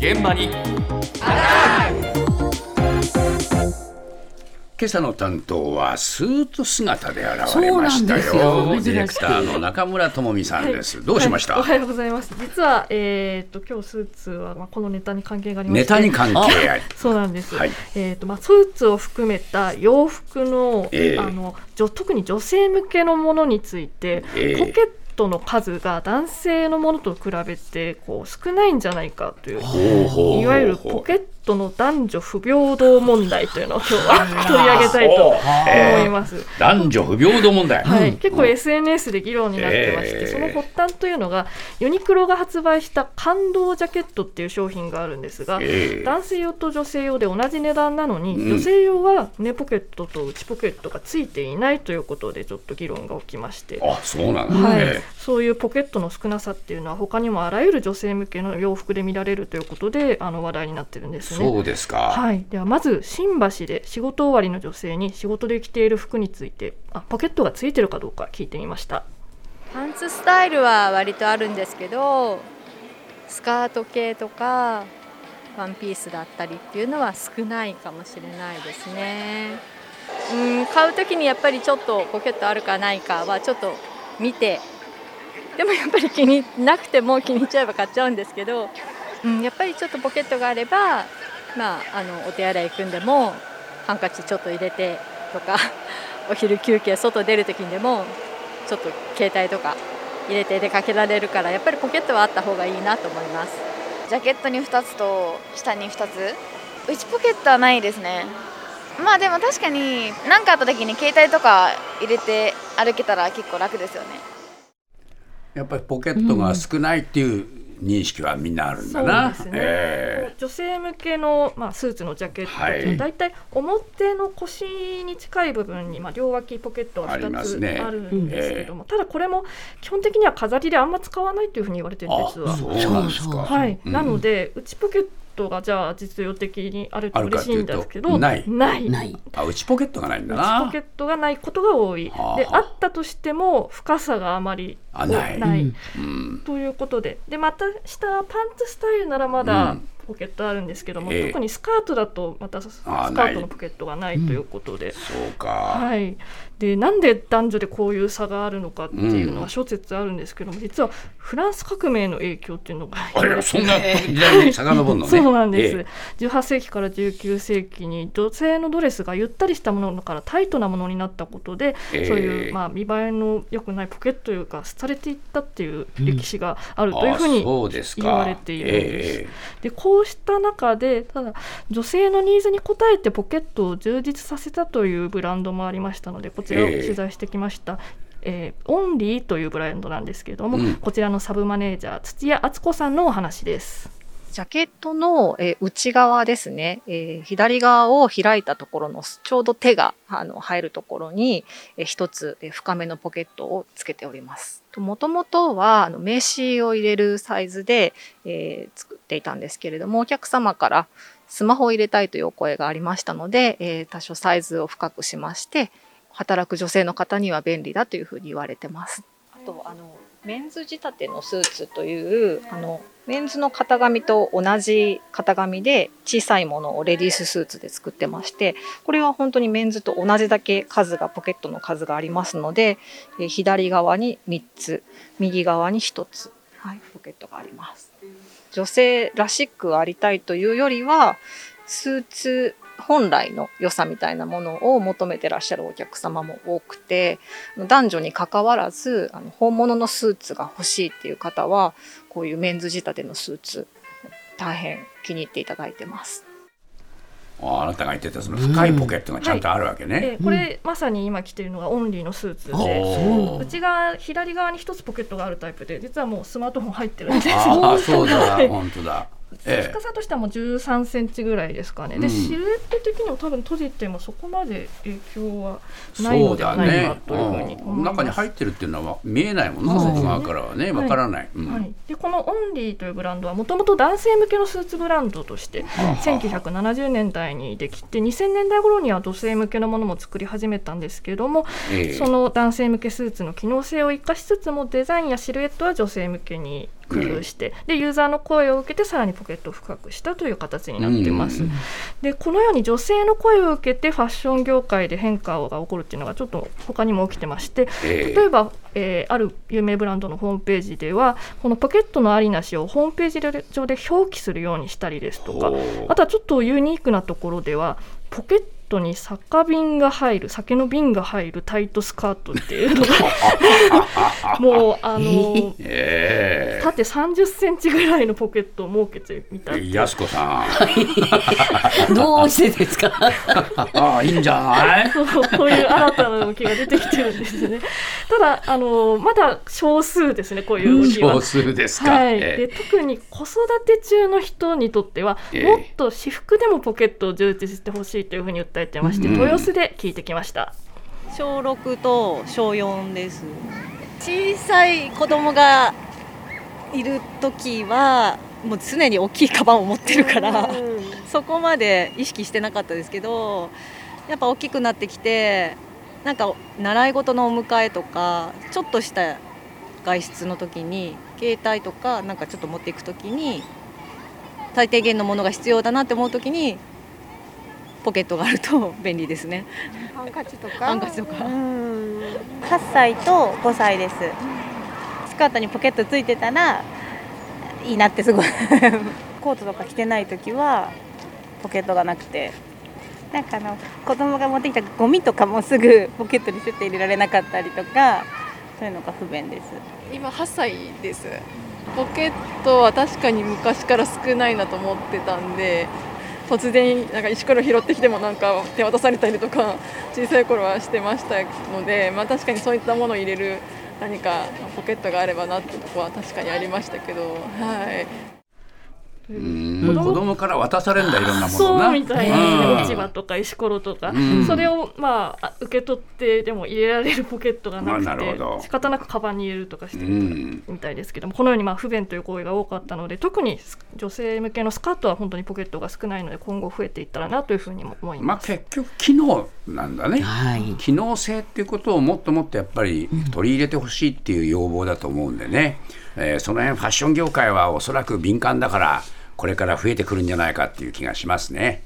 現場に今朝の担当はスーツ姿で現れましたよ。よディレクターの中村智美さんです。どうしました、はいおはようございます。実は、えー、と今日スーツは、まあ、このネタに関係がありましてネタに関係あり。そうなんです。はいえっ、とまあスーツを含めた洋服の、ええあの特に女性向けのものについて、ええポケットの数が男性のものと比べてこう少ないんじゃないかという。いわゆるポケットの男女不平等問題というのを今日は取り上げたいと思います。男女不平等問題。はい、結構 SNS で議論になってまして、えーその発端というのがユニクロが発売した感動ジャケットっていう商品があるんですが、ええ男性用と女性用で同じ値段なのに、うん女性用は胸ポケットと内ポケットがついていないということでちょっと議論が起きまして。あ、そうなんだはいね。、そういうポケットの少なさっていうのは他にもあらゆる女性向けの洋服で見られるということであの話題になってるんですね。そうですか。はい、ではまず新橋で仕事終わりの女性に仕事で着ている服についてあポケットがついてるかどうか聞いてみましたパンツスタイルは割とあるんですけどスカート系とかワンピースだったりっていうのは少ないかもしれないですねうん買う時にやっぱりちょっとポケットあるかないかはちょっと見てでもやっぱり気になくても気に入っちゃえば買っちゃうんですけど、うん、やっぱりちょっとポケットがあればまああのお手洗い行くんでもハンカチちょっと入れてとか お昼休憩外出る時にでもちょっと携帯とか入れて出かけられるからやっぱりポケットはあった方がいいなと思います。ジャケットに2つと下に2つ。内ポケットはないですね。まあでも確かに何かあった時に携帯とか入れて歩けたら結構楽ですよねやっぱりポケットが少ないっていう認識はみんなあるんだな。そうですね。え女性向けの、まあ、スーツのジャケットってい。うのは大体表の腰に近い部分に、まあ、両脇ポケットがありま2つあるんですけども、ただこれも基本的には飾りであんま使わないというふうに言われてるんですわ。あ、そうなんですか。はい、うん。なので内ポケットがじゃあ実用的にあると嬉しいんですけどっていない。ない。内あ、内ポケットがないんだポなケッ。トがないことが多い。はあ。であったとしても深さがあまりあない。ない。うん。ということで。でまた下パンツスタイルならまうだんポケットあるんですけども、ええ。特にスカートだとまたススカートのポケットがないということで。そうか。はい、でなんで男女でこういう差があるのかっていうのうんは諸説あるんですけども、実はフランス革命の影響っていうのがあれ、そんな時代に遡るの？ね。そうなんです、え18世紀から19世紀に女性のドレスがゆったりしたものからタイトなものになったことで、ええ。そういう、まあ、見栄えの良くないポケットというか廃れていったっていう歴史があるというふうに言われているんです。え。でこうした中でただ女性のニーズに応えてポケットを充実させたというブランドもありましたのでこちらをええ取材してきました。えーオンリーというブランドなんですけれども、うんこちらのサブマネージャー土屋敦子さんのお話です。ジャケットの、え内側ですね、え左側を開いたところのちょうど手があの入るところに、えー一つ、え深めのポケットをつけております。もともとはあの名刺を入れるサイズで、え作っていたんですけれどもお客様からスマホを入れたいというお声がありましたので、え多少サイズを深くしまして働く女性の方には便利だというふうに言われてます。あとあのメンズ仕立てのスーツというあのメンズの型紙と同じ型紙で小さいものをレディーススーツで作ってましてこれは本当にメンズと同じだけ数がポケットの数がありますのでえ左側に3つ右側に1つ、はい、ポケットがあります。女性らしくありたいというよりはスーツ本来の良さみたいなものを求めてらっしゃるお客様も多くて男女にかかわらずあの本物のスーツが欲しいっていう方はこういうメンズ仕立てのスーツ大変気に入っていただいてます。ああなたが言ってたその深いポケットがちゃんとあるわけね。でこれ、まさに今着ているのがオンリーのスーツで内側左側に一つポケットがあるタイプで実はもうスマートフォン入ってるんですああそうだ はい本当だ。ええ。深さとしてはもう13センチぐらいですかね、でうん。シルエット的にも多分閉じてもそこまで影響はないのではないか。というふうにうん思います。中に入ってるっていうのは見えないもんな外側からはねわからない。うん。はい、でこのオンリーというブランドはもともと男性向けのスーツブランドとして1970年代にできて2000年代頃には女性向けのものも作り始めたんですけれども、ええ。その男性向けスーツの機能性を生かしつつもデザインやシルエットは女性向けに工夫して、でユーザーの声を受けてさらにポケットを深くしたという形になってます。うんでこのように女性の声を受けてファッション業界で変化が起こるっていうのがちょっと他にも起きてましてええ。例えば、えーある有名ブランドのホームページではこのポケットのありなしをホームページ上で表記するようにしたりですとかあとはちょっとユニークなところではポケットに酒瓶が入る酒の瓶が入るタイトスカートっていうのが もうあのえ縦30センチぐらいのポケットを設けてみたいやすこさん。どうしてですか？ああいいんじゃない？そうこういう新たな動きが出てきてるんですね。ただあのまだ少数ですねこういう動きは。少数ですか、はい、えで特に子育て中の人にとっては、ええ。もっと私服でもポケットを充実してほしいというふうに訴えてまして、うん。豊洲で聞いてきました。小6と小4です。小さい子供がいる時はもう常に大きいカバンを持ってるからそこまで意識してなかったですけどやっぱ大きくなってきてなんか習い事のお迎えとかちょっとした外出の時に携帯とかなんかちょっと持っていく時に最低限のものが必要だなって思う時にポケットがあると 便利ですね。ハンカチとか？ハンカチとか。うん。8歳と5歳です。スカートにポケットついてたらいいなってすごい。コートとか着てない時はポケットがなくて。なんかあの子供が持ってきたゴミとかもすぐ ポケットにシュッて入れられなかったりとかそういうのが不便です。今8歳です。ポケットは確かに昔から少ないなと思ってたんで突然なんか石ころ拾ってきてもなんか手渡されたりとか小さい頃はしてましたので、まあ、確かにそういったものを入れる何かポケットがあればなってとこは確かにありましたけど、はい、うん。子供から渡されるんだいろんなものな。そうみたいうん。な落ち葉とか石ころとか、うん。それをまあ受け取ってでも入れられるポケットがなくまあなるほど。て仕方なくカバンに入れるとかしてみたいですけどもこのようにまあ不便という行為が多かったので特に女性向けのスカートは本当にポケットが少ないので今後増えていったらなというふうにも思いまあます。結局機能なんだね、はい。機能性っていうことをもっともっとやっぱり取り入れてほしいっていう要望だと思うんでね、えーその辺ファッション業界はおそらく敏感だからこれから増えてくるんじゃないかっていう気がしますね。